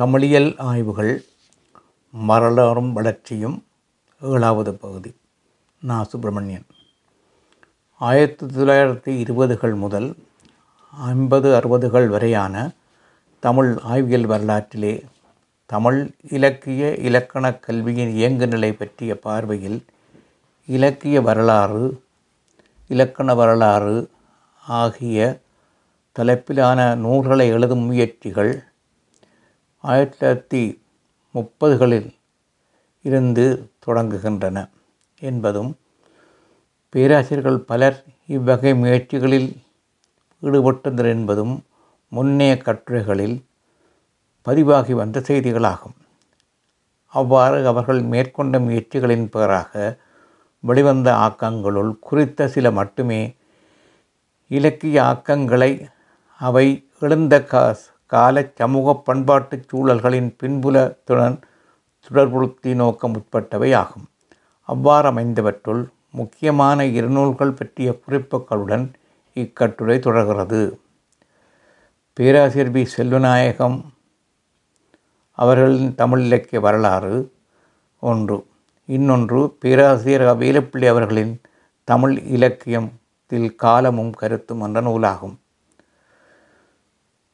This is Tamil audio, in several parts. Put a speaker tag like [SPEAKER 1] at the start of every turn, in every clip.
[SPEAKER 1] தமிழியல் ஆய்வுகள் வரலாறும் வளர்ச்சியும் ஏழாவது பகுதி. நா. சுப்பிரமணியன். ஆயிரத்தி தொள்ளாயிரத்தி இருபதுகள் முதல் ஐம்பது அறுபதுகள் வரையான தமிழ் ஆய்வியல் வரலாற்றிலே தமிழ் இலக்கிய இலக்கணக் கல்வியின் இயங்குநிலை பற்றிய பார்வையில் இலக்கிய வரலாறு இலக்கண வரலாறு ஆகிய தலைப்பிலான நூல்களை எழுதும் முயற்சிகள் ஆயிரத்தி தொள்ளாயிரத்தி முப்பதுகளில் இருந்து தொடங்குகின்றன என்பதும் பேராசிரியர்கள் பலர் இவ்வகை முயற்சிகளில் ஈடுபட்டனர் என்பதும் முன்னைய கட்டுரைகளில் பதிவாகி வந்த செய்திகளாகும். அவ்வாறு அவர்கள் மேற்கொண்ட முயற்சிகளின் பெயராக வெளிவந்த ஆக்கங்களுள் குறித்த சில மட்டுமே இலக்கிய ஆக்கங்களை அவை எழுந்த கா கால சமூக பண்பாட்டு சூழல்களின் பின்புலத்துடன் தொடர்புறுத்தி நோக்க முற்பட்டவை ஆகும் அவ்வாறு அமைந்தவற்றுள் முக்கியமான இருநூல்கள் பற்றிய குறிப்புகளுடன் இக்கட்டுரை தொடர்கிறது. பேராசிரியர் பி. செல்வநாயகம் அவர்களின் தமிழ் இலக்கிய வரலாறு ஒன்று. இன்னொன்று பேராசிரியர் வேலுப்பிள்ளை அவர்களின் தமிழ் இலக்கியத்தில் காலமும் கருத்தும் என்ற நூலாகும்.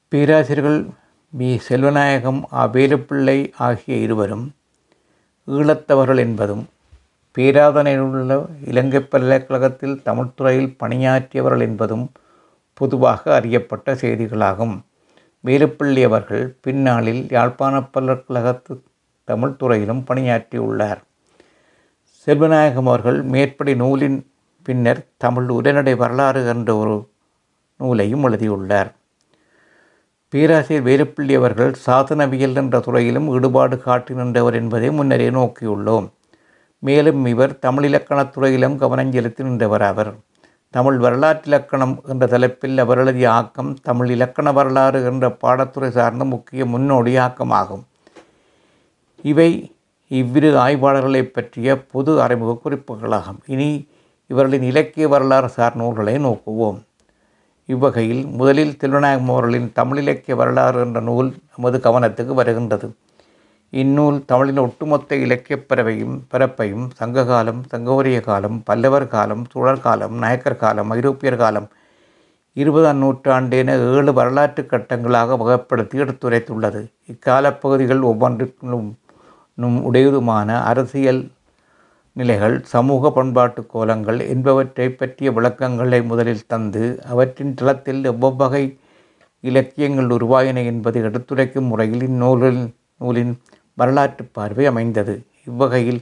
[SPEAKER 1] பேராசிரியர்கள் பி. செல்வநாயகம் ஆ. வேலுப்பிள்ளை ஆகிய இருவரும் ஈழத்தவர்கள் என்பதும் பேராதனையிலுள்ள இலங்கை பல்கலைக்கழகத்தில் தமிழ்துறையில் பணியாற்றியவர்கள் என்பதும் பொதுவாக அறியப்பட்ட செய்திகளாகும். வேலுப்பிள்ளி அவர்கள் பின்னாளில் யாழ்ப்பாண பல்கலைக்கழகத்து தமிழ்துறையிலும் பணியாற்றியுள்ளார். செல்வநாயகம் அவர்கள் மேற்படி நூலின் பின்னர் தமிழ் உரைநடை வரலாறு என்ற ஒரு நூலையும் எழுதியுள்ளார். பேராசிரியர் வேலுப்பிள்ளி அவர்கள் சாதனவியல் என்ற துறையிலும் ஈடுபாடு காட்டி நின்றவர் என்பதை முன்னரே நோக்கியுள்ளோம். மேலும் இவர் தமிழ் இலக்கணத் துறையிலும் கவனம் செலுத்தி நின்றவர் அவர். தமிழ் வரலாற்றிலக்கணம் என்ற தலைப்பில் அவர் எழுதிய ஆக்கம் தமிழ் இலக்கண வரலாறு என்ற பாடத்துறை சார்ந்த முக்கிய முன்னோடி ஆக்கமாகும். இவை இவ்விரு ஆய்வாளர்களை பற்றிய பொது அறிமுக குறிப்புகளாகும். இனி இவர்களின் இலக்கிய வரலாறு சார் நூல்களை நோக்குவோம். இவ்வகையில் முதலில் திருநாயகம் அவர்களின் தமிழ் இலக்கிய வரலாறு என்ற நூல் நமது கவனத்துக்கு வருகின்றது. இந்நூல் தமிழின் ஒட்டுமொத்த இலக்கியப் பறவையும் பரப்பையும் சங்ககாலம் சங்கோரிய காலம் பல்லவர் காலம் சுழற் காலம் நாயக்கர் காலம் ஐரோப்பியர் காலம் இருபதாம் நூற்றாண்டென ஏழு வரலாற்று கட்டங்களாக வகைப்படுத்தி எடுத்துரைத்துள்ளது. இக்காலப்பகுதிகள் ஒவ்வொன்றுக்கும் உடையதுமான அரசியல் நிலைகள் சமூக பண்பாட்டு கோலங்கள் என்பவற்றை பற்றிய விளக்கங்களை முதலில் தந்து அவற்றின் தளத்தில் எவ்வகை இலக்கியங்கள் உருவாயின என்பதை எடுத்துரைக்கும் முறையில் இந்நூலில் நூலின் வரலாற்று பார்வை அமைந்தது. இவ்வகையில்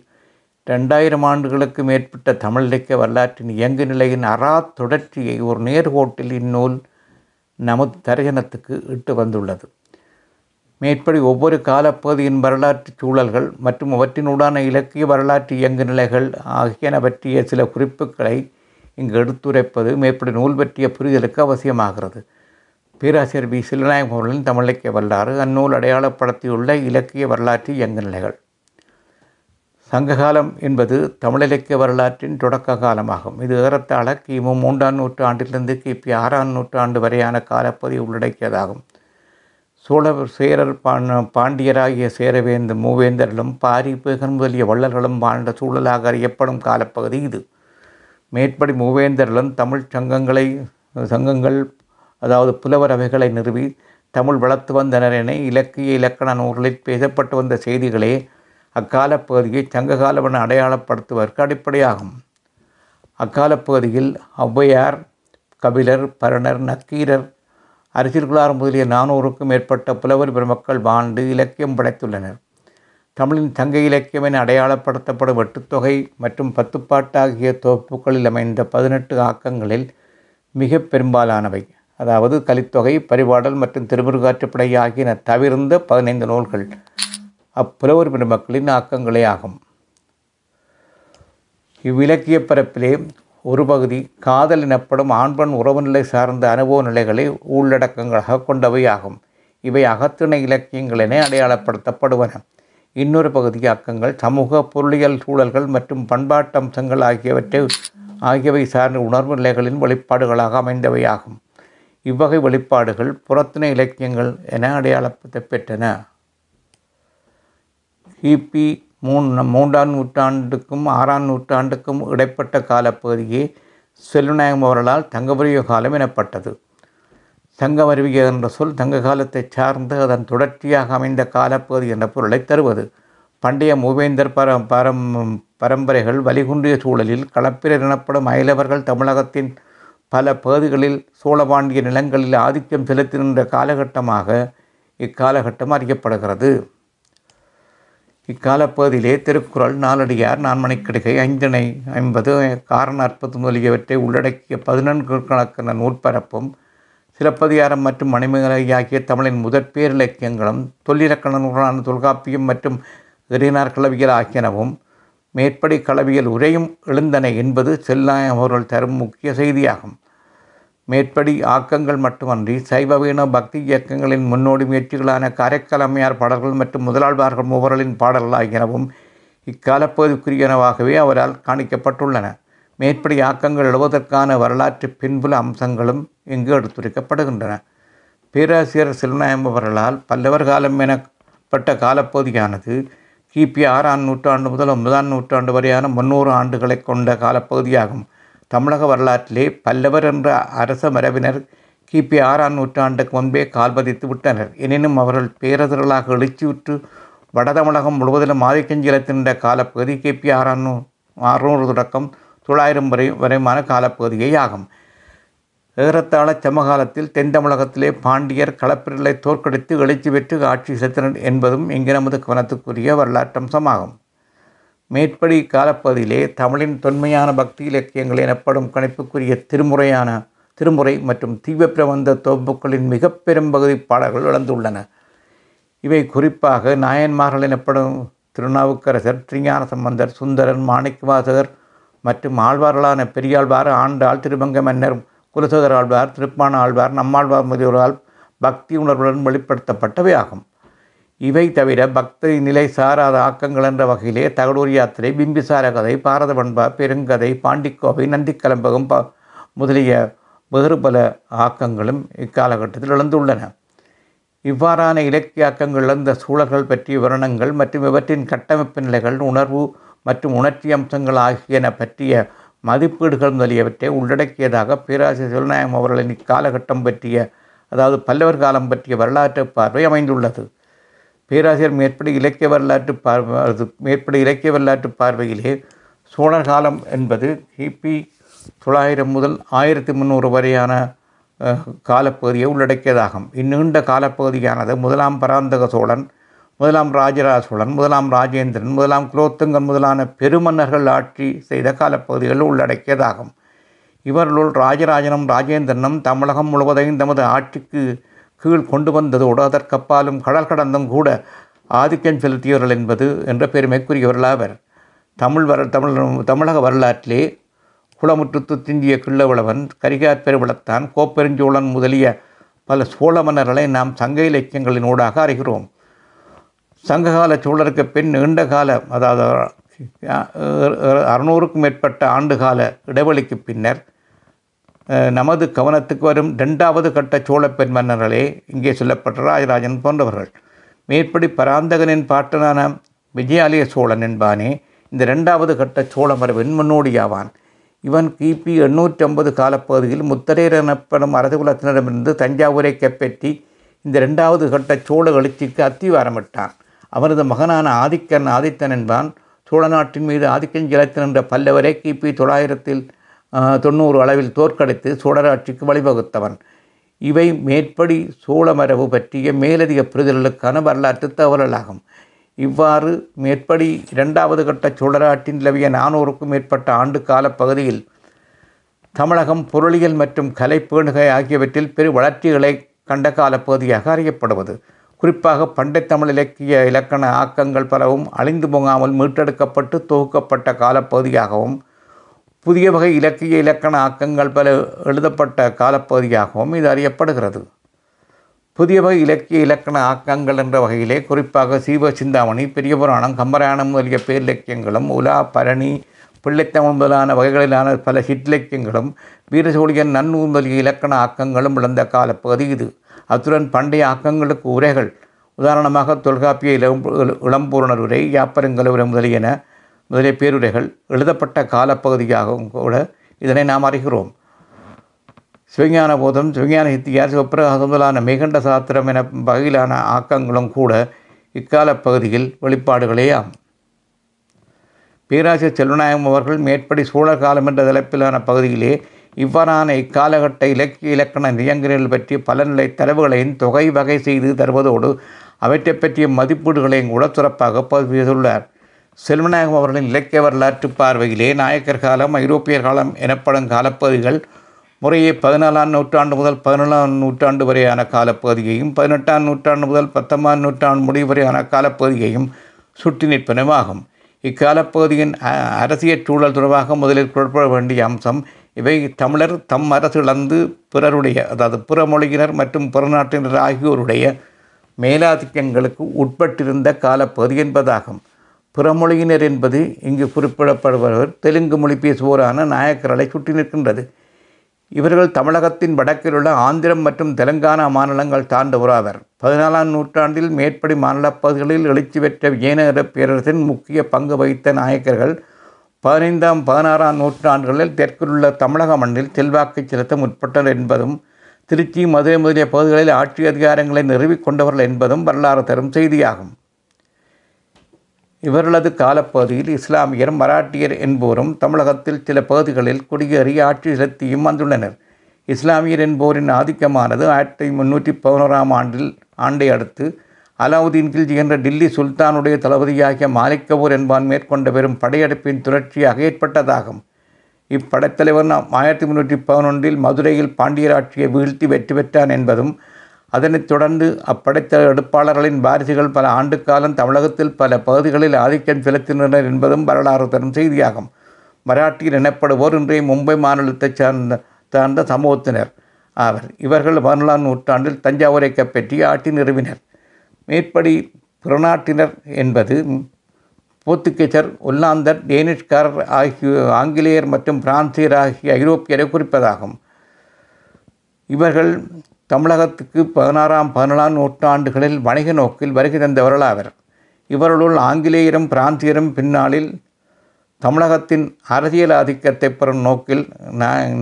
[SPEAKER 1] ரெண்டாயிரம் ஆண்டுகளுக்கு மேற்பட்ட தமிழ் இலக்கிய வரலாற்றின் இயங்கு நிலையின் அறா தொடர்ச்சியை ஒரு நேர்கோட்டில் இந்நூல் நமது தரிசனத்துக்கு இட்டு வந்துள்ளது. மேற்படி ஒவ்வொரு காலப்பகுதியின் வரலாற்று சூழல்கள் மற்றும் அவற்றினூடான இலக்கிய வரலாற்று இயங்கு நிலைகள் ஆகியன பற்றிய சில குறிப்புகளை இங்கு எடுத்துரைப்பது மேற்படி நூல் பற்றிய புரிதலுக்கு அவசியமாகிறது. பேராசிரியர் பி. சிலநாயகம் அவர்களின் தமிழிலக்கிய வரலாறு அந்நூல் அடையாளப்படுத்தியுள்ள இலக்கிய வரலாற்று இயங்கு நிலைகள். சங்ககாலம் என்பது தமிழ் இலக்கிய வரலாற்றின் தொடக்க காலமாகும். இது ஏறத்தாழ கிமு மூன்றாம் நூற்றாண்டிலிருந்து கிபி ஆறாம் நூற்றாண்டு வரையான காலப்பகுதி உள்ளடக்கியதாகும். சோழ சேரர் பாண்டியராகிய சேரவேந்த மூவேந்தர்களும் பாரி பேகன் முதலிய வள்ளல்களும் வாழ்ந்த சூழலாக அறியப்படும் காலப்பகுதி இது. மேற்படி மூவேந்தர்களும் தமிழ் சங்கங்களை சங்கங்கள் அதாவது புலவர் அவைகளை நிறுவி தமிழ் வளர்த்து வந்தனர் என இலக்கிய இலக்கண நூல்களில் பேசப்பட்டு வந்த செய்திகளே அக்கால பகுதியை சங்ககாலவென அடையாளப்படுத்துவதற்கு அடிப்படையாகும். அக்கால பகுதியில் ஔவையார் கபிலர் பரணர் நக்கீரர் அரசியல்குளார் முதலிய நானூறுக்கும் மேற்பட்ட புலவர் பெருமக்கள் வாழ்ந்து இலக்கியம் படைத்துள்ளனர். தமிழின் தங்க இலக்கியம் என அடையாளப்படுத்தப்படும் வெட்டுத்தொகை மற்றும் பத்துப்பாட்டு ஆகிய தொகுப்புகளில் அமைந்த பதினெட்டு ஆக்கங்களில் மிக பெரும்பாலானவை. அதாவது கலித்தொகை பரிபாடல் மற்றும் திருமுருகாற்றுப்படை ஆகியன தவிர்ந்த பதினைந்து நூல்கள். அப்புலவர் பெருமக்களின் ஆக்கங்களே ஆகும். இவ்விலக்கிய பரப்பிலே ஒரு பகுதி காதல் எனப்படும் ஆண்பன் உறவு நிலை சார்ந்த அனுபவ நிலைகளை உள்ளடக்கங்களாக கொண்டவை ஆகும் இவை அகத்திணை இலக்கியங்கள் என அடையாளப்படுத்தப்படுவன. இன்னொரு பகுதி அக்கங்கள் சமூக பொருளியல் சூழல்கள் மற்றும் பண்பாட்டு அம்சங்கள் ஆகியவற்றை ஆகியவை சார்ந்த உணர்வு நிலைகளின் வெளிப்பாடுகளாக அமைந்தவையாகும். இவ்வகை வெளிப்பாடுகள் புறத்தின இலக்கியங்கள் என அடையாளப்படுத்த பெற்றன கிபி மூணு மூன்றாம் நூற்றாண்டுக்கும் ஆறாம் நூற்றாண்டுக்கும் இடைப்பட்ட காலப்பகுதியே செல்லுநாயகம் அவர்களால் தங்கபுரிய காலம் எனப்பட்டது. சங்கமருவிய என்ற சொல் தங்க காலத்தை சார்ந்து அதன் தொடர்ச்சியாக அமைந்த காலப்பகுதி என்ற பொருளை தருவது. பண்டைய மூவேந்தர் பர பரம் பரம்பரைகள் வலிகுன்றிய சூழலில் களப்பிரர் எனப்படும் அயலவர்கள் தமிழகத்தின் பல பகுதிகளில் சோழபாண்டிய நிலங்களில் ஆதிக்கம் செலுத்தி நின்ற காலகட்டமாக இக்காலகட்டம் அறியப்படுகிறது. இக்காலப்பகுதியிலே திருக்குறள் நாலடியார் நான்மணிக்கிடுகை ஐந்தனை ஐம்பது காரண அற்புதம் முதலியவற்றை உள்ளடக்கிய பதினான்கு கணக்கான நூற்பரப்பும் சிலப்பதிகாரம் மற்றும் மணிமேகலை ஆகிய தமிழின் முதற் பேரிலக்கியங்களும் தொல்லிலக்கண நூலான தொல்காப்பியம் மற்றும் இறையினார் களவியல் ஆகியனவும் மேற்படி களவியல் உரையும் எழுந்தன என்பது செல்லாயம் அவர்கள் தரும் முக்கிய செய்தியாகும். மேற்படி ஆக்கங்கள் மட்டுமன்றி சைவவீன பக்தி இயக்கங்களின் முன்னோடி முயற்சிகளான காரைக்காலம்மையார் பாடல்கள் மற்றும் முதலாழ்வார்கள் மூவர்களின் பாடல்கள் ஆகியனவும் இக்காலப்பகுதிக்குரியனவாகவே அவரால் காணிக்கப்பட்டுள்ளன. மேற்படி ஆக்கங்கள் எழுவதற்கான வரலாற்று பின்புல அம்சங்களும் இங்கு எடுத்துரைக்கப்படுகின்றன. பேராசிரியர் சிவநாயம் அவர்களால் பல்லவர் காலம் எனப்பட்ட காலப்பகுதியானது கிபி ஆறாம் நூற்றாண்டு முதல் ஒன்பதாம் நூற்றாண்டு வரையான முன்னூறு ஆண்டுகளை கொண்ட காலப்பகுதியாகும். தமிழக வரலாற்றிலே பல்லவர் என்ற அரச மரபினர் கிபி ஆறாம் நூற்றாண்டுக்கு முன்பே கால்பதித்து விட்டனர். எனினும் அவர்கள் பேரதர்களாக எழுச்சியுற்று வடதமிழகம் முழுவதிலும் ஆதிக்கம் செலுத்தின்ற காலப்பகுதி கிபி ஆறாம் நூ அறுநூறு தொடக்கம் தொள்ளாயிரம் வரை வரைமான காலப்பகுதியே ஆகும். ஏறத்தாழ சமகாலத்தில் தென் தமிழகத்திலே பாண்டியர் களப்பிரர்களை தோற்கடித்து எழுச்சி பெற்று ஆட்சி செலுத்தினர் என்பதும் இங்கு நமது கவனத்துக்குரிய வரலாற்றம்சமாகும். மேற்படி காலப்பகுதியிலே தமிழின் தொன்மையான பக்தி இலக்கியங்கள் எனப்படும் கணிப்புக்குரிய திருமுறையான திருமுறை மற்றும் தீவ பிரபந்த தொகுப்புகளின் மிக பெரும் பகுதி பாடல்கள் வளர்ந்துள்ளன இவை குறிப்பாக நாயன்மார்கள் எனப்படும் திருநாவுக்கரசர் திருஞான சம்பந்தர் சுந்தரன் மாணிக்கவாசகர் மற்றும் ஆழ்வார்களான பெரியாழ்வார் ஆண்டாள் திருமங்க மன்னர் குலசேகர ஆழ்வார் திருப்பான ஆழ்வார் நம்மாழ்வார் முதல்வரால் பக்தி உணர்வுடன் வெளிப்படுத்தப்பட்டவை ஆகும் இவை தவிர பக்தி நிலை சாராத ஆக்கங்கள் என்ற வகையிலே தகடூர் யாத்திரை பிம்பிசார கதை பாரத பண்பா பெருங்கதை பாண்டிக்கோவை நந்திக்கலம்பகம் ப முதலிய வேறு பல ஆக்கங்களும் இக்காலகட்டத்தில் எழுந்துள்ளன. இவ்வாறான இலக்கியாக்கங்கள் இழந்த சூழல்கள் பற்றிய விவரணங்கள் மற்றும் இவற்றின் கட்டமைப்பு நிலைகள் உணர்வு மற்றும் உணர்ச்சி அம்சங்கள் ஆகியன பற்றிய மதிப்பீடுகள் முதலியவற்றை உள்ளடக்கியதாக பேராசிரியர் சிவநாயகம் அவர்களின் இக்காலகட்டம் பற்றிய அதாவது பல்லவர் காலம் பற்றிய வரலாற்று பார்வை அமைந்துள்ளது. பேராசிரியர் மேற்படி இலக்கிய வரலாற்று பார்வை மேற்படி இலக்கிய வரலாற்று பார்வையிலே சோழர் காலம் என்பது கிபி தொள்ளாயிரம் முதல் ஆயிரத்தி முந்நூறு வரையான காலப்பகுதியை உள்ளடக்கியதாகும். இந்நீண்ட காலப்பகுதியானது முதலாம் பராந்தக சோழன் முதலாம் ராஜராஜ சோழன் முதலாம் ராஜேந்திரன் முதலாம் குலோத்துங்கன் முதலான பெருமன்னர்கள் ஆட்சி செய்த காலப்பகுதிகள் உள்ளடக்கியதாகும். இவர்களுள் ராஜராஜனும் ராஜேந்திரனும் தமிழகம் முழுவதையும் தமது ஆட்சிக்கு கீழ் கொண்டு வந்ததோடு அதற்கப்பாலும் கடல் கடந்தும் கூட ஆதிக்கம் செலுத்தியவர்கள் என்பது என்ற பெருமைக்குரியவர்களாவர். தமிழ் வர தமிழ் தமிழக வரலாற்றிலே குளமுற்றுத்து திஞ்சிய கிள்ளவளவன் கரிகார் பெருவளத்தான் கோப்பெருஞ்சோழன் முதலிய பல சோழ மன்னர்களை நாம் சங்க இலக்கியங்களின் ஊடாக அறிகிறோம். சங்ககால சோழருக்கு பின் நீண்ட கால அதாவது அறுநூறுக்கும் மேற்பட்ட ஆண்டுகால இடைவெளிக்கு பின்னர் நமது கவனத்துக்கு வரும் ரெண்டாவது கட்ட சோழ பெண் மன்னர்களே இங்கே சொல்லப்பட்ட ராஜராஜன் போன்றவர்கள். மேற்படி பராந்தகனின் பாட்டனான விஜயாலய சோழன் என்பானே இந்த ரெண்டாவது கட்ட சோழ மரபின் முன்னோடியாவான். இவன் கிபி எண்ணூற்றி ஐம்பது காலப்பகுதியில் முத்தரையர் எனப்படும் அரசகுலத்தினரிடமிருந்து தஞ்சாவூரை கைப்பற்றி இந்த ரெண்டாவது கட்ட சோழ எழுச்சிக்கு அத்திவாரமிட்டான். அவனது மகனான ஆதிக்கன் ஆதித்தன் என்பான். சோழ நாட்டின் மீது ஆதிக்கம் செலுத்தி நின்ற பல்லவரை கிபி தொள்ளாயிரத்தில் தொண்ணூறு அளவில் தோற்கடித்து சோழராட்சிக்கு வழிவகுத்தவன். இவை மேற்படி சோழமரபு பற்றிய மேலதிக புரிதல்களுக்கான வரலாற்று தகவல்களாகும். இவ்வாறு மேற்படி இரண்டாவது கட்ட சோழராட்டின் நிலவிய நானூறுக்கும் மேற்பட்ட ஆண்டு கால பகுதியில் தமிழகம் பொருளியல் மற்றும் கலை பேணுகை ஆகியவற்றில் பெரு வளர்ச்சிகளை கண்ட கால பகுதியாக அறியப்படுவது. குறிப்பாக பண்டை தமிழ் இலக்கிய இலக்கண ஆக்கங்கள் பலவும் அழிந்து போகாமல் மீட்டெடுக்கப்பட்டு தொகுக்கப்பட்ட காலப்பகுதியாகவும் புதிய வகை இலக்கிய இலக்கண ஆக்கங்கள் பல எழுதப்பட்ட காலப்பகுதியாகவும் இது அறியப்படுகிறது. புதிய வகை இலக்கிய இலக்கண ஆக்கங்கள் என்ற வகையிலே குறிப்பாக சீவ சிந்தாமணி பெரிய புராணம் கம்பராணம் முதலிய பேரிலக்கியங்களும் உலா பரணி பிள்ளைத்தமிழ் முதலான வகைகளிலான பல ஹிட்லக்கியங்களும் வீரசோழியன் நன்னூல் முதலிய இலக்கண ஆக்கங்களும் இழந்த காலப்பகுதி இது. அத்துடன் பண்டைய ஆக்கங்களுக்கு உரைகள் உதாரணமாக தொல்காப்பிய இளம் இளம்பூரணர் உரை யாப்பருங்கல் முதலியன முதலிய பேருரைகள் எழுதப்பட்ட காலப்பகுதியாகவும் கூட இதனை நாம் அறிகிறோம். சிவஞான போதம் சிவஞான சித்தியார் சிவப்பிரகாசம் முதலான மேகண்ட சாத்திரம் என வகையிலான ஆக்கங்களும் கூட இக்கால பகுதியில் வெளிப்பாடுகளேயாம். பேராசிரியர் செல்வநாயகம் அவர்கள் மேற்படி சோழர் காலம் என்ற தலைப்பிலான பகுதியிலே இவ்வாறான இக்காலகட்ட இலக்கிய இலக்கண நியங்கங்கள் பற்றிய பலநிலை தரவுகளையும் தொகை வகை செய்து தருவதோடு அவற்றை பற்றிய மதிப்பீடுகளையும் கூட சிறப்பாக பதிவு செய்துள்ளார். செல்வநாயகம் அவர்களின் இலக்கிய வரலாற்று பார்வையிலே நாயக்கர் காலம் ஐரோப்பியர் காலம் எனப்படும் காலப்பகுதிகள் முறையே பதினாலாம் நூற்றாண்டு முதல் பதினேழாம் நூற்றாண்டு வரையான காலப்பகுதியையும் பதினெட்டாம் நூற்றாண்டு முதல் பத்தொன்பதாம் நூற்றாண்டு முடிவு வரையான காலப்பகுதியையும் சுட்டி நிற்பனமாகும் இக்காலப்பகுதியின் அரசியல் சூழல் தொடர்பாக முதலில் குறிப்பிட வேண்டிய அம்சம் இவை தமிழர் தம் அரசு இழந்து பிறருடைய அதாவது பிற மொழியினர் மற்றும் புறநாட்டினர் ஆகியோருடைய மேலாதிக்கங்களுக்கு உட்பட்டிருந்த காலப்பகுதி என்பதாகும். பிறமொழியினர் என்பது இங்கு குறிப்பிடப்படுபவர். தெலுங்கு மொழி பேசுவோரான நாயக்கர்களை சுற்றி நிற்கின்றது. இவர்கள் தமிழகத்தின் வடக்கில் உள்ள ஆந்திரம் மற்றும் தெலங்கானா மாநிலங்கள் தாண்டவராவர் பதினாலாம் நூற்றாண்டில் மேற்படி மாநிலப் பகுதிகளில் எழுச்சி பெற்ற ஏனகர பேரரசின் முக்கிய பங்கு வகித்த நாயக்கர்கள் பதினைந்தாம் பதினாறாம் நூற்றாண்டுகளில் தெற்கிலுள்ள தமிழக மண்ணில் செல்வாக்கு செலுத்த முற்பட்டனர் என்பதும் திருச்சி மதுரை முதலிய பகுதிகளில் ஆட்சி அதிகாரங்களை நிறுவிக் கொண்டவர்கள் என்பதும் வரலாறு தரும் செய்தியாகும். இவர்களது காலப்பகுதியில் இஸ்லாமியர் மராட்டியர் என்போரும் தமிழகத்தில் சில பகுதிகளில் குடியேறி ஆட்சி செலுத்தியும் வந்துள்ளனர். இஸ்லாமியர் என்போரின் ஆதிக்கமானது ஆயிரத்தி முன்னூற்றி பதினோராம் ஆண்டில் ஆண்டை அடுத்து அலாவுதீன் கில்ஜி என்ற டில்லி சுல்தானுடைய தளபதியாகிய மாலிக்கபூர் என்பான் மேற்கொண்ட பெரும் படையெடுப்பின் தொடர்ச்சியாக ஏற்பட்டதாகும். இப்படைத்தலைவர் ஆயிரத்தி முன்னூற்றி பதினொன்றில் மதுரையில் பாண்டியர் ஆட்சியை வீழ்த்தி வெற்றி பெற்றான் என்பதும் அதனைத் தொடர்ந்து அப்படைத்த எடுப்பாளர்களின் வாரிசுகள் பல ஆண்டு காலம் தமிழகத்தில் பல பகுதிகளில் ஆதிக்கம் செலுத்தினர் என்பதும் வரலாறு தரும் செய்தியாகும். மராட்டியர் எனப்படுவோர் இன்றைய மும்பை மாநிலத்தைச் சார்ந்த சார்ந்த சமூகத்தினர் ஆவர். இவர்கள் பதினாலாம் நூற்றாண்டில் தஞ்சாவூரை கைப்பற்றி ஆட்சி நிறுவினர். மேற்படி புறநாட்டினர் என்பது போர்த்துகீசர் ஒல்லாந்தர் டேனிஷ்காரர் ஆகிய ஆங்கிலேயர் மற்றும் பிரான்சியர் ஆகிய ஐரோப்பியரை குறிப்பதாகும். இவர்கள் தமிழகத்துக்கு பதினாறாம் பதினேழாம் நூற்றாண்டுகளில் வணிக நோக்கில் வருகை தந்தவர்கள் இவர்களுள் ஆங்கிலேயரும் பிராந்தியரும் பின்னாளில் தமிழகத்தின் அரசியல் ஆதிக்கத்தை பெறும் நோக்கில்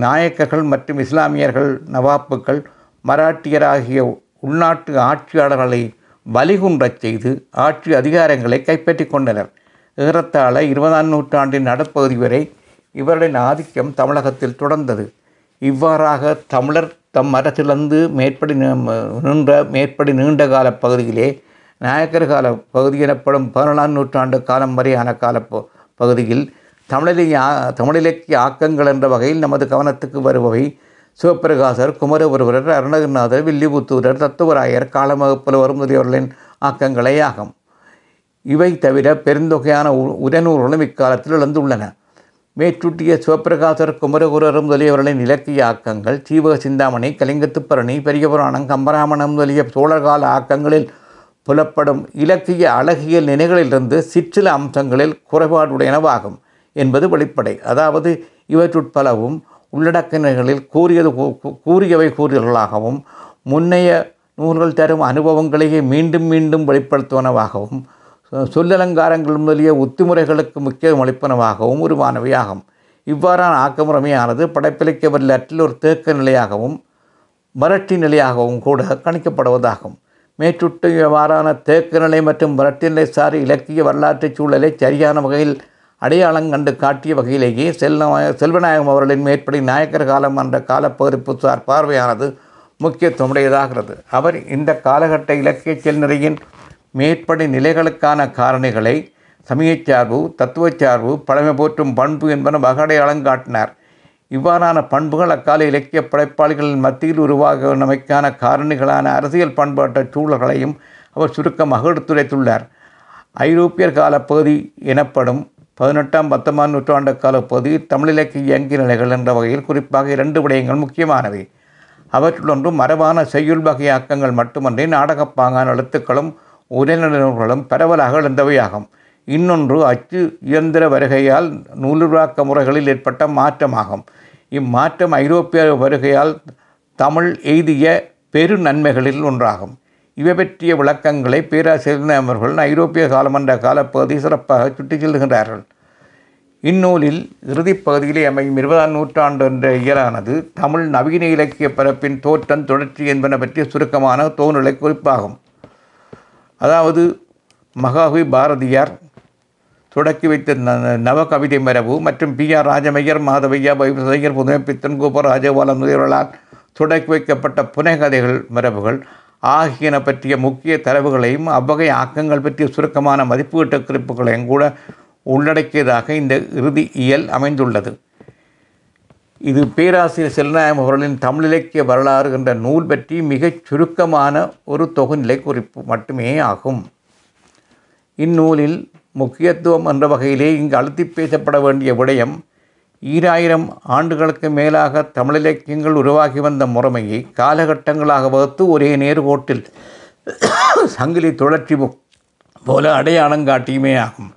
[SPEAKER 1] நாயக்கர்கள் மற்றும் இஸ்லாமியர்கள் நவாப்புகள் மராட்டியர் ஆகிய உள்நாட்டு ஆட்சியாளர்களை வலிகுன்றச் செய்து ஆட்சி அதிகாரங்களை கைப்பற்றி கொண்டனர். ஏறத்தாழ இருபதாம் நூற்றாண்டின் நடப்பகுதி வரை இவர்களின் ஆதிக்கம் தமிழகத்தில் தொடர்ந்தது. இவ்வாறாக தமிழர் தம் மரத்திலிருந்து மேற்படி நின்ற மேற்படி நீண்ட கால பகுதியிலே நாயக்கர் கால பகுதி எனப்படும் பதினேழாம் நூற்றாண்டு காலம் வரையான கால பகுதியில் தமிழிலே தமிழிலக்கிய ஆக்கங்கள் என்ற வகையில் நமது கவனத்துக்கு வருபவை சிவப்பிரகாசர் குமரகுருவரர் அருணகிரிநாதர் வில்லிபுத்தூரர் தத்துவராயர் காலமகப்புலவர் முதலியவர்களின் ஆக்கங்களே ஆகும். இவை தவிர பெருந்தொகையான உரநூறுகளும் இக்காலத்தில் இழந்துள்ளன மேற்சூட்டிய சிவப்பிரகாசர் குமரகுரர் முதலியவர்களின் இலக்கிய ஆக்கங்கள் சீவக சிந்தாமணி கலிங்கத்துப்பரணி பெரிய புராணம் கம்பராமணம் முதலிய சோழர்கால ஆக்கங்களில் புலப்படும் இலக்கிய அழகியல் நினைகளிலிருந்து சிற்றில அம்சங்களில் குறைபாடுடையனவாகும் என்பது வெளிப்படை. அதாவது இவற்றுட்பலவும் உள்ளடக்கினர்களில் கூறியது கூறியவை கூறியவர்களாகவும் முன்னைய நூல்கள் தரும் அனுபவங்களையே மீண்டும் மீண்டும் வெளிப்படுத்துவனவாகவும் சொல்லலங்காரங்கள் முதலிய ஒத்துமுறைகளுக்கு முக்கியம் அளிப்பனவாகவும் உருவானவையாகும். இவ்வாறான ஆக்கமுறைமையானது படைப்பிலக்கிய வரலாற்றில் ஒரு தேக்க நிலையாகவும் மரட்டி நிலையாகவும் கூட கணிக்கப்படுவதாகும். மேற்றுட்டு இவ்வாறான தேக்க நிலை மற்றும் மரட்டி நிலை சார் இலக்கிய வரலாற்று சூழலை சரியான வகையில் அடையாளம் கண்டு காட்டிய வகையிலேயே செல்வ செல்வநாயகம் அவர்களின் மேற்படி நாயக்கர் காலம் என்ற காலப்பகுதிப்பு சார் பார்வையானது முக்கியத்துவமுடையதாகிறது அவர் இந்த காலகட்ட இலக்கிய செல்நிறையின் மேற்படி நிலைகளுக்கான காரணிகளை சமயச்சார்பு தத்துவச்சார்பு பழமை போற்றும் பண்பு என்பன வகடையாளம் காட்டினார் இவ்வாறான பண்புகள் அக்கால இலக்கிய படைப்பாளிகளின் மத்தியில் உருவாகினமைக்கான காரணிகளான அரசியல் பண்பாட்ட சூழல்களையும் அவர் சுருக்கமாக எடுத்துரைத்துள்ளார் ஐரோப்பியர் காலப்பகுதி எனப்படும் பதினெட்டாம் பத்தொன்பதாம் நூற்றாண்டு காலப்பகுதி தமிழிலக்கிய இயங்கிய நிலைகள் என்ற வகையில் குறிப்பாக இரண்டு விடயங்கள் முக்கியமானவை. அவற்றுள்ளொன்று மரபான செய்யுள் வகை அக்கங்கள் மட்டுமன்றி நாடகப்பாங்கான எழுத்துக்களும் உரைநடர்களும் பரவலாக எழுந்தவையாகும். இன்னொன்று அச்சு இயந்திர வருகையால் நூலுருவாக்க முறைகளில் ஏற்பட்ட மாற்றமாகும். இம்மாற்றம் ஐரோப்பிய வருகையால் தமிழ் எய்திய பெரு நன்மைகளில் ஒன்றாகும். இவை பற்றிய விளக்கங்களை பேராசிரியர் அவர்கள் ஐரோப்பிய காலமன்ற காலப்பகுதி சிறப்பாக சுட்டிச் செல்கின்றார்கள். இந்நூலில் இறுதிப்பகுதியிலே அமையும் இருபதாம் நூற்றாண்டு என்ற இயலானது தமிழ் நவீன இலக்கிய பரப்பின் தோற்றம் தொடர்ச்சி என்பன பற்றிய சுருக்கமான தோநிலை குறிப்பாகும். அதாவது மகாகவி பாரதியார் தொடக்கி வைத்த ந- நவகவிதை மரபு மற்றும் பி ஆர் ராஜமையர் மாதவையா வைசையர் புதுமைப்பித்தன் கோபராஜபாலன் முதல்வர்களால் தொடக்கி வைக்கப்பட்ட புனைகதைகள் மரபுகள் ஆகியன பற்றிய முக்கிய தரவுகளையும் அவ்வகை ஆக்கங்கள் பற்றிய சுருக்கமான மதிப்பீட்டு குறிப்புகளையும் கூட உள்ளடக்கியதாக இந்த இறுதி இயல் அமைந்துள்ளது. இது பேராசிரியர் செல்நாயம் அவர்களின் தமிழிலக்கிய வரலாறு என்ற நூல் பற்றி மிகச் சுருக்கமான ஒரு தொகுநிலை குறிப்பு மட்டுமே ஆகும். இந்நூலில் முக்கியத்துவம் என்ற வகையிலே இங்கு அழுத்தி பேசப்பட வேண்டிய விடயம் ஈராயிரம் ஆண்டுகளுக்கு மேலாக தமிழிலக்கியங்கள் உருவாகி வந்த முறைமையை காலகட்டங்களாக வகுத்து ஒரே நேர்கோட்டில் சங்கிலி தொடர்ச்சி போல அடையாளம் காட்டியுமே ஆகும்.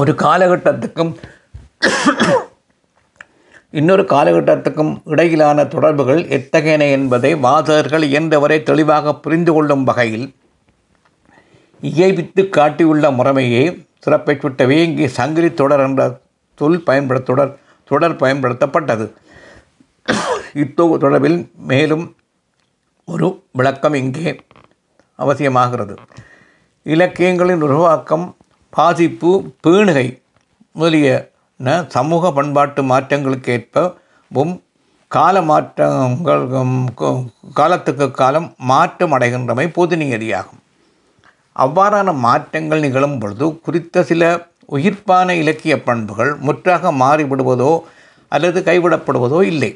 [SPEAKER 1] ஒரு காலகட்டத்துக்கும் இன்னொரு காலகட்டத்துக்கும் இடையிலான தொடர்புகள் எத்தகையன என்பதை வாசகர்கள் இயன்றவரை தெளிவாக புரிந்து கொள்ளும் வகையில் இயைவித்து காட்டியுள்ள முறைமையே சிறப்பை சுட்டவே இங்கே சங்கிலி தொடர் என்ற சொல் பயன்பட தொடர் தொடர் பயன்படுத்தப்பட்டது. இத்தொகு தொடர்பில் மேலும் ஒரு விளக்கம் இங்கே அவசியமாகிறது. இலக்கியங்களின் உருவாக்கம் பாதிப்பு பேணுகை முதலியன சமூக பண்பாட்டு மாற்றங்களுக்கேற்பவும் கால மாற்றங்கள் காலத்துக்கு காலம் மாற்றம் அடைகின்றமை பொது நியதியாகும் அவ்வாறான மாற்றங்கள் நிகழும் பொழுது குறித்த சில உயிர்ப்பான இலக்கிய பண்புகள் முற்றாக மாறிவிடுவதோ அல்லது கைவிடப்படுவதோ இல்லை.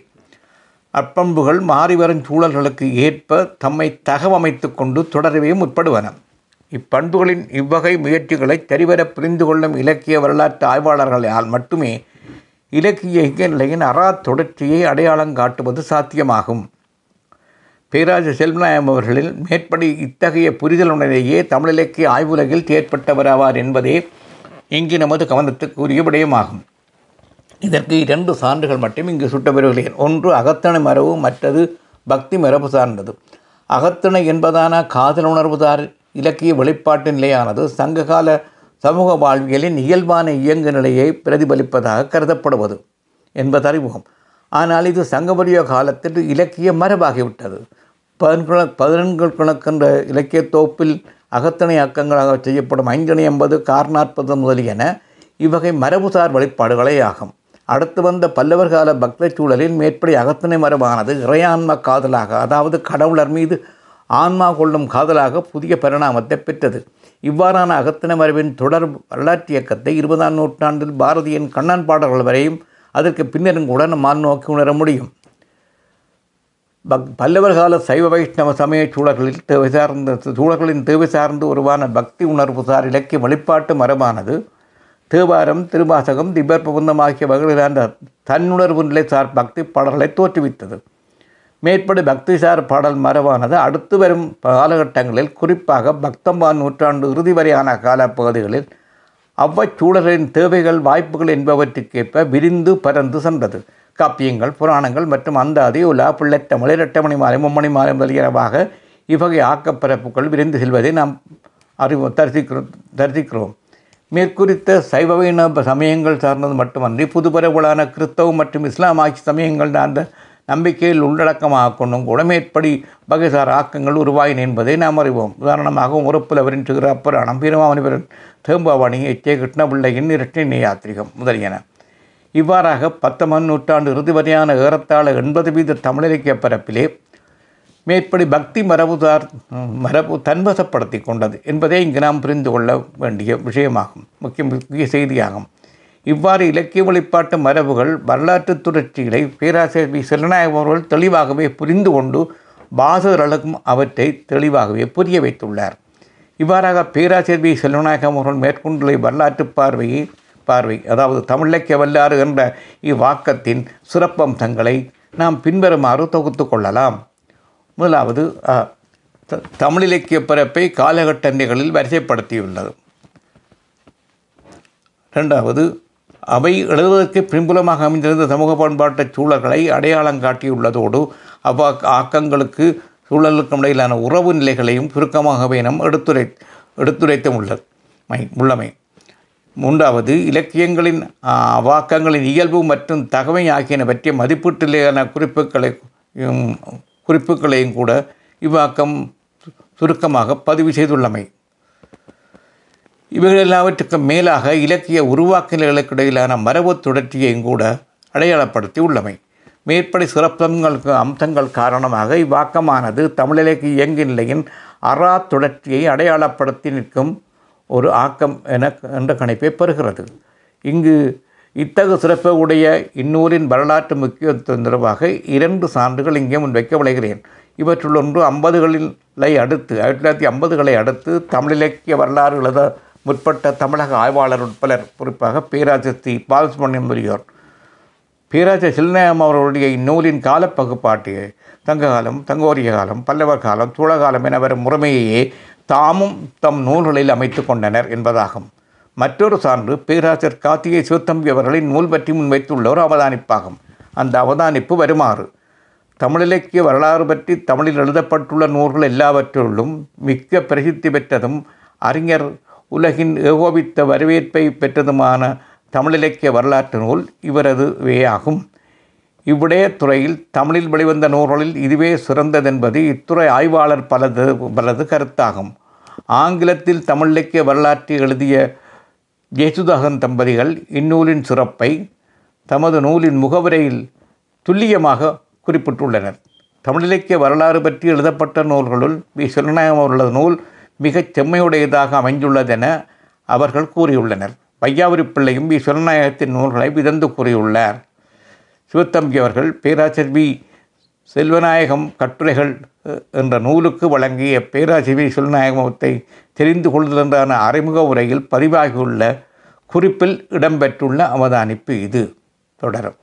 [SPEAKER 1] அப்பண்புகள் மாறிவரும் சூழல்களுக்கு ஏற்ப தம்மை தகவமைத்து கொண்டு தொடரவே முற்படுவன. இப்பண்புகளின் இவ்வகை முயற்சிகளை சரிவர புரிந்து கொள்ளும் இலக்கிய வரலாற்று ஆய்வாளர்களால் மட்டுமே இலக்கிய நிலையின் அறா தொடர்ச்சியை அடையாளம் காட்டுவது சாத்தியமாகும். பேராஜ செல்வநாயம் அவர்களில் மேற்படி இத்தகைய புரிதலுடனேயே தமிழிலக்கிய ஆய்வுலகில் ஏற்பட்டவராவார் என்பதே இங்கு நமது கவனத்துக்குரிய விடயமாகும். இதற்கு இரண்டு சான்றுகள் மட்டும் இங்கு சுட்டப்பெறுகிறேன். ஒன்று அகத்தனை மரபு மற்றது பக்தி மரபு சார்ந்தது. அகத்தனை என்பதான காதல் உணர்வுதார் இலக்கிய வெளிப்பாட்டு நிலையானது சங்ககால சமூக வாழ்வியலின் இயல்பான இயங்கு நிலையை பிரதிபலிப்பதாக கருதப்படுவது என்பது அறிமுகம். ஆனால் இது சங்கபரிய காலத்தில் இலக்கிய மரபாகிவிட்டது. பதினெண்குண பதினெண்கள் கணக்கின்ற இலக்கிய தொகுப்பில் அகத்தணை அக்கங்களாக செய்யப்படும் ஐந்தணை என்பது கார்நாற்பது முதலியன இவ்வகை மரபுசார் வெளிப்பாடுகளே ஆகும். அடுத்து வந்த பல்லவர் கால பக்த சூழலில் மேற்படி அகத்தணை மரபானது இறையான்ம காதலாக அதாவது கடவுளர் மீது ஆன்மா கொள்ளும் காதலாக புதிய பரிணாமத்தை பெற்றது. இவ்வாறான அகத்தின மரபின் தொடர் வரலாற்று இயக்கத்தை இருபதாம் நூற்றாண்டில் பாரதியின் கண்ணன் பாடல்கள் வரையும் அதற்கு பின்னரும் கூட நம்மால் நோக்கி உணர முடியும். பக் பல்லவர் கால சைவ வைஷ்ணவ சமய சூழர்களில் தேவை சார்ந்த சூழர்களின் தேவை சார்ந்து உருவான பக்தி உணர்வு சார் இலக்கிய வழிபாட்டு மரபானது தேவாரம் திருவாசகம் திபர் பிரபந்தம் ஆகிய வகையிலான தன்னுணர்வு நிலை சார் பக்தி பாடல்களை தோற்றுவித்தது. மேற்படி பக்திசார் பாடல் மரபானது அடுத்து வரும் காலகட்டங்களில் குறிப்பாக பக்தம்பான் நூற்றாண்டு இறுதி வரையான காலப்பகுதிகளில் அவ்வச்சூழலின் தேவைகள் வாய்ப்புகள் என்பவற்றுக்கேற்ப விரிந்து பரந்து சென்றது. காப்பியங்கள் புராணங்கள் மற்றும் அந்தாதி உலா பிள்ளைத்தமிழ் இரட்டமணி மாலை மும்மணி மாலை முதலியனவாக இவ்வகை ஆக்கப்பரப்புகள் விரிந்து செல்வதை நாம் அறிவு தரிசிக்கிறோம் தரிசிக்கிறோம். மேற்குறித்த சைவ வைணவ சமயங்கள் சார்ந்தது மட்டுமன்றி புதுபரவலான கிறிஸ்தவம் மற்றும் இஸ்லாம் ஆட்சி சமயங்கள் சார்ந்த நம்பிக்கையில் உள்ளடக்கமாக கொண்டும் கூட வகைசார் ஆக்கங்கள் உருவாயின என்பதை நாம் அறிவோம். உதாரணமாக உறுப்புலவரின் சிகரப்புராணம் பீரமாமணிவரன் தேம்பாவணி எச்சே கிருஷ்ணபிள்ளையின் இரட்டை யாத்திரிகம் முதலியன. இவ்வாறாக பத்தொன்பது நூற்றாண்டு இறுதி வரையான ஏறத்தாழ எண்பது வீத தமிழிலக்கிய பரப்பிலே மேற்படி பக்தி மரபுதார் மரபு தன்வசப்படுத்தி கொண்டது என்பதை இங்கு நாம் புரிந்து கொள்ள வேண்டிய விஷயமாகும். முக்கிய முக்கிய செய்தியாகும். இவ்வாறு இலக்கிய வழிபாட்டு மரபுகள் வரலாற்று தொடர்ச்சிகளை பேராசிரியர் வி. செல்லநாயகம் அவர்கள் தெளிவாகவே புரிந்து கொண்டு பாசகர்களுக்கும் அவற்றை தெளிவாகவே புரிய வைத்துள்ளார். இவ்வாறாக பேராசிரியர் வி. செல்வநாயகம் அவர்கள் மேற்கொண்டுள்ள வரலாற்று பார்வையை பார்வை அதாவது தமிழிலக்கிய வல்லாறு என்ற இவ்வாக்கத்தின் சிறப்பம்சங்களை நாம் பின்வருமாறு தொகுத்து கொள்ளலாம். முதலாவது த- தமிழிலக்கிய பிறப்பை காலகட்ட நிலைகளில் வரிசைப்படுத்தியுள்ளது. ரெண்டாவது அவை எழுதுவதற்கு பின்புலமாக அமைந்திருந்த சமூக பண்பாட்டு சூழல்களை அடையாளம் காட்டியுள்ளதோடு அவ்வா ஆக்கங்களுக்கு சூழலுக்கும் இடையிலான உறவு நிலைகளையும் சுருக்கமாகவே நம் எடுத்துரை எடுத்துரைத்து உள்ளது உள்ளமை. மூன்றாவது இலக்கியங்களின் வாக்கங்களின் இயல்பு மற்றும் தகவை ஆகியன பற்றிய மதிப்பீட்டிலேயான குறிப்புகளை குறிப்புகளையும் கூட இவ்வாக்கம் சுருக்கமாக பதிவு செய்துள்ளமை. இவைகள் எல்லாவற்றுக்கும் மேலாக இலக்கிய உருவாக்கங்களுக்கு இடையிலான மரபு தொடர்ச்சியையும் கூட அடையாளப்படுத்தி உள்ளமை. மேற்படி சிறப்பங்களுக்கு அம்சங்கள் காரணமாக இவ்வாக்கமானது தமிழிலக்கிய இயங்கு நிலையின் அறா தொடர்ச்சியை அடையாளப்படுத்தி நிற்கும் ஒரு ஆக்கம் என என்ற கணிப்பை பெறுகிறது. இங்கு இத்தகு சிறப்பு உடைய இந்நூலின் வரலாற்று முக்கியத்துவம் தொடர்பாக இரண்டு சான்றுகள் இங்கே முன்வைக்கப்படுகிறேன் இவற்றுள் ஒன்று ஐம்பதுகளில் அடுத்து ஆயிரத்தி தொள்ளாயிரத்தி ஐம்பதுகளை அடுத்து தமிழிலக்கிய வரலாறு எழுத முற்பட்ட தமிழக ஆய்வாளர் உட்பலர் குறிப்பாக பேராசிரியர் தி பாலசுமணியம் முரியோர் பேராசிரியர் சில்நாயம் அவர்களுடைய இந்நூலின் காலப்பகுப்பாட்டியை தங்ககாலம் தங்கோரிய காலம் பல்லவர் காலம் சோழகாலம் என வரும் முறைமையையே தாமும் தம் நூல்களில் அமைத்து கொண்டனர் என்பதாகும். மற்றொரு சான்று பேராசர் கார்த்திகை சிவத்தம்பி அவர்களின் நூல் பற்றி முன்வைத்துள்ள ஒரு அவதானிப்பாகும். அந்த அவதானிப்பு வருமாறு. தமிழிலக்கிய வரலாறு பற்றி தமிழில் எழுதப்பட்டுள்ள நூல்கள் எல்லாவற்றிலும் மிக்க பிரசித்தி பெற்றதும் அறிஞர் உலகின் ஏகோபித்த வரவேற்பை பெற்றதுமான தமிழிலக்கிய வரலாற்று நூல் இவரது வேயாகும். ஆகும் இவ்விடயத்துறையில் தமிழில் வெளிவந்த நூல்களில் இதுவே சிறந்ததென்பது இத்துறை ஆய்வாளர் பலது பலது கருத்தாகும். ஆங்கிலத்தில் தமிழிலக்கிய வரலாற்றை எழுதிய ஜேசுதாகன் தம்பதிகள் இந்நூலின் சிறப்பை தமது நூலின் முகவரையில் துல்லியமாக குறிப்பிட்டுள்ளனர். தமிழிலக்கிய வரலாறு பற்றி எழுதப்பட்ட நூல்களுள் வி. சிறுநாயகம் அவர்களது நூல் மிகச் செம்மையுடையதாக அமைந்துள்ளதென அவர்கள் கூறியுள்ளனர். வையாபுரி பிள்ளையும் வி. நூல்களை விதந்து கூறியுள்ளார். சிவத்தம்பி அவர்கள் பேராசிரியர் வி. செல்வநாயகம் கட்டுரைகள் என்ற நூலுக்கு வழங்கிய பேராசிரியர் வி. தெரிந்து கொள்வதென்றான அறிமுக உரையில் பதிவாகியுள்ள குறிப்பில் இடம்பெற்றுள்ள அவதானிப்பு இது. தொடரும்.